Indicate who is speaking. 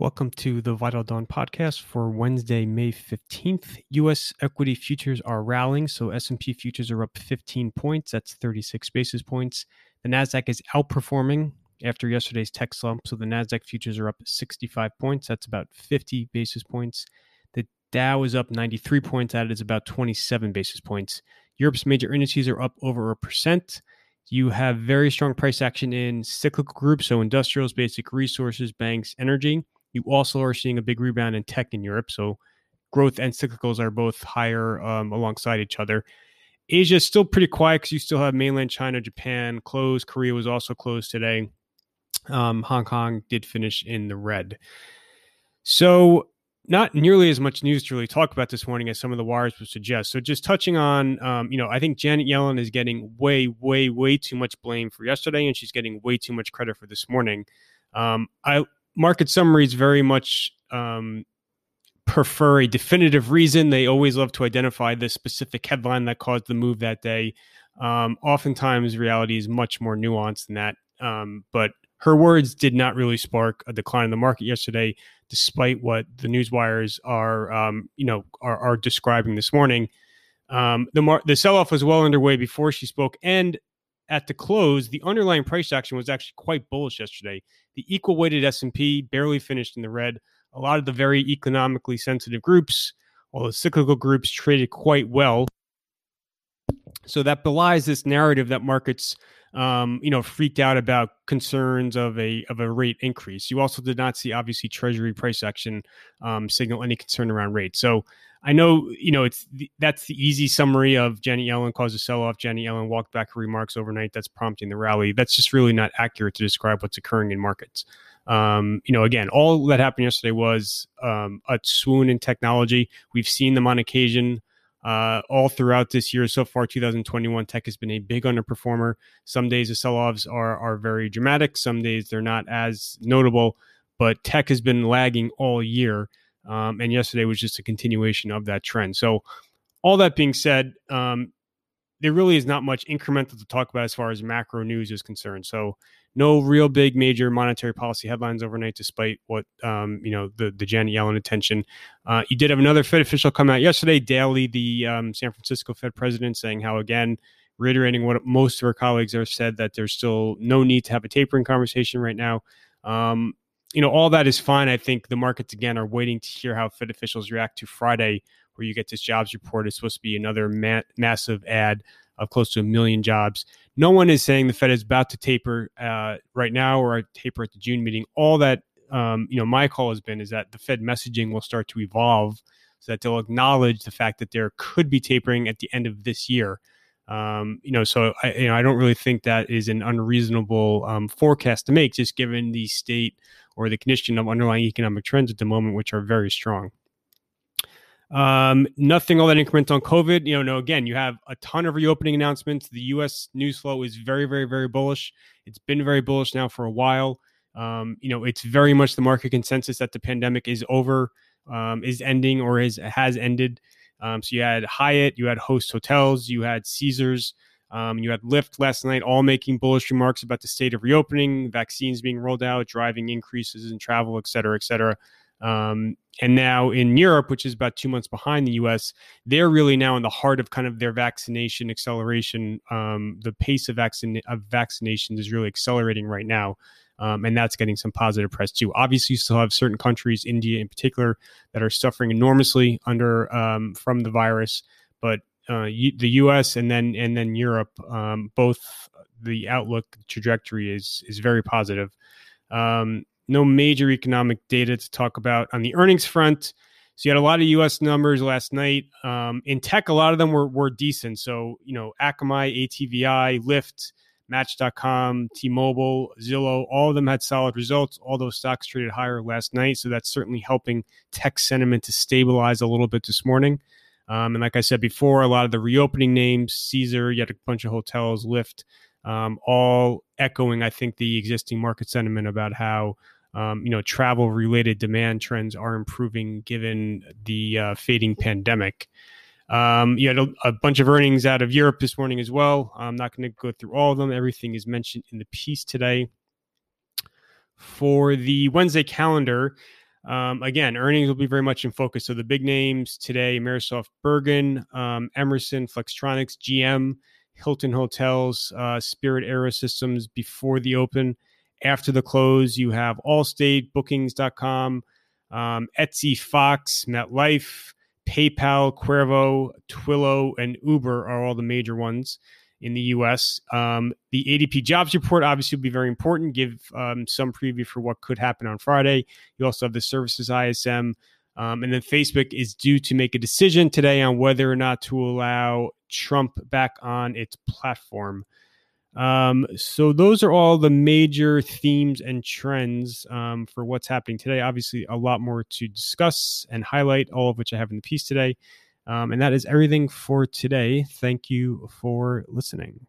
Speaker 1: Welcome to the Vital Dawn podcast for Wednesday, May 15th. US equity futures are rallying, so S&P futures are up 15 points, that's 36 basis points. The Nasdaq is outperforming after yesterday's tech slump, so the Nasdaq futures are up 65 points, that's about 50 basis points. The Dow is up 93 points, that is about 27 basis points. Europe's major indices are up over a percent. You have very strong price action in cyclical groups, so industrials, basic resources, banks, energy. You also are seeing a big rebound in tech in Europe. So growth and cyclicals are both higher um, alongside each other. Asia is still pretty quiet because you still have mainland China, Japan closed. Korea was also closed today. Um, Hong Kong did finish in the red. So not nearly as much news to really talk about this morning as some of the wires would suggest. So just touching on, um, you know, I think Janet Yellen is getting way, way, way too much blame for yesterday, and she's getting way too much credit for this morning. Um, I market summaries very much um, prefer a definitive reason. They always love to identify the specific headline that caused the move that day. Um, oftentimes, reality is much more nuanced than that. Um, but her words did not really spark a decline in the market yesterday, despite what the news wires are, um, you know, are, are, describing this morning. Um, the mar- the sell off was well underway before she spoke, and at the close, the underlying price action was actually quite bullish yesterday. The equal weighted S&P barely finished in the red. A lot of the very economically sensitive groups, all the cyclical groups traded quite well. So that belies this narrative that markets um, you know, freaked out about concerns of a of a rate increase. You also did not see obviously Treasury price action um, signal any concern around rates. So I know, you know, it's the, that's the easy summary of Janet Yellen caused a sell off. Janet Yellen walked back her remarks overnight. That's prompting the rally. That's just really not accurate to describe what's occurring in markets. Um, you know, again, all that happened yesterday was um, a swoon in technology. We've seen them on occasion uh, all throughout this year so far. 2021 tech has been a big underperformer. Some days the sell-offs are are very dramatic. Some days they're not as notable. But tech has been lagging all year. Um, and yesterday was just a continuation of that trend. So, all that being said, um, there really is not much incremental to talk about as far as macro news is concerned. So, no real big major monetary policy headlines overnight, despite what um, you know the the Janet Yellen attention. Uh, you did have another Fed official come out yesterday, Daly, the um, San Francisco Fed president, saying how again reiterating what most of our colleagues have said that there's still no need to have a tapering conversation right now. Um, you know, all that is fine. I think the markets again are waiting to hear how Fed officials react to Friday, where you get this jobs report. It's supposed to be another ma- massive add of close to a million jobs. No one is saying the Fed is about to taper uh, right now or taper at the June meeting. All that um, you know, my call has been is that the Fed messaging will start to evolve so that they'll acknowledge the fact that there could be tapering at the end of this year. Um, you know, so I, you know, I don't really think that is an unreasonable um, forecast to make, just given the state or the condition of underlying economic trends at the moment, which are very strong. Um, nothing all that incremental on COVID. You know, no, again, you have a ton of reopening announcements. The US news flow is very, very, very bullish. It's been very bullish now for a while. Um, you know, it's very much the market consensus that the pandemic is over, um, is ending, or is has ended. Um, so you had Hyatt, you had Host Hotels, you had Caesars, um, you had Lyft last night, all making bullish remarks about the state of reopening, vaccines being rolled out, driving increases in travel, et cetera, et cetera. Um, and now in Europe, which is about two months behind the US, they're really now in the heart of kind of their vaccination acceleration. Um, the pace of, vaccin- of vaccinations is really accelerating right now. Um, and that's getting some positive press too. Obviously, you still have certain countries, India in particular, that are suffering enormously under um, from the virus. But uh, the U.S. and then and then Europe, um, both the outlook trajectory is is very positive. Um, no major economic data to talk about on the earnings front. So you had a lot of U.S. numbers last night. Um, in tech, a lot of them were were decent. So you know, Akamai, ATVI, Lyft, Match.com, T-Mobile, Zillow, all of them had solid results. All those stocks traded higher last night, so that's certainly helping tech sentiment to stabilize a little bit this morning. Um, and like I said before, a lot of the reopening names, Caesar, you had a bunch of hotels, Lyft, um, all echoing, I think, the existing market sentiment about how um, you know travel related demand trends are improving given the uh, fading pandemic. Um, you had a, a, bunch of earnings out of Europe this morning as well. I'm not going to go through all of them. Everything is mentioned in the piece today. For the Wednesday calendar, um, again, earnings will be very much in focus. So the big names today: AmerisourceBergen, Bergen, um, Emerson, Flextronics, GM, Hilton Hotels, uh, Spirit Aerosystems before the open. After the close, you have Allstate, Bookings.com, um, Etsy, Fox, MetLife, PayPal, Qorvo, Twilio, and Uber are all the major ones in the US. Um, the ADP jobs report obviously will be very important, give um, some preview for what could happen on Friday. You also have the services ISM. Um, and then Facebook is due to make a decision today on whether or not to allow Trump back on its platform. Um, so those are all the major themes and trends um, for what's happening today. Obviously, a lot more to discuss and highlight, all of which I have in the piece today. Um, and that is everything for today. Thank you for listening.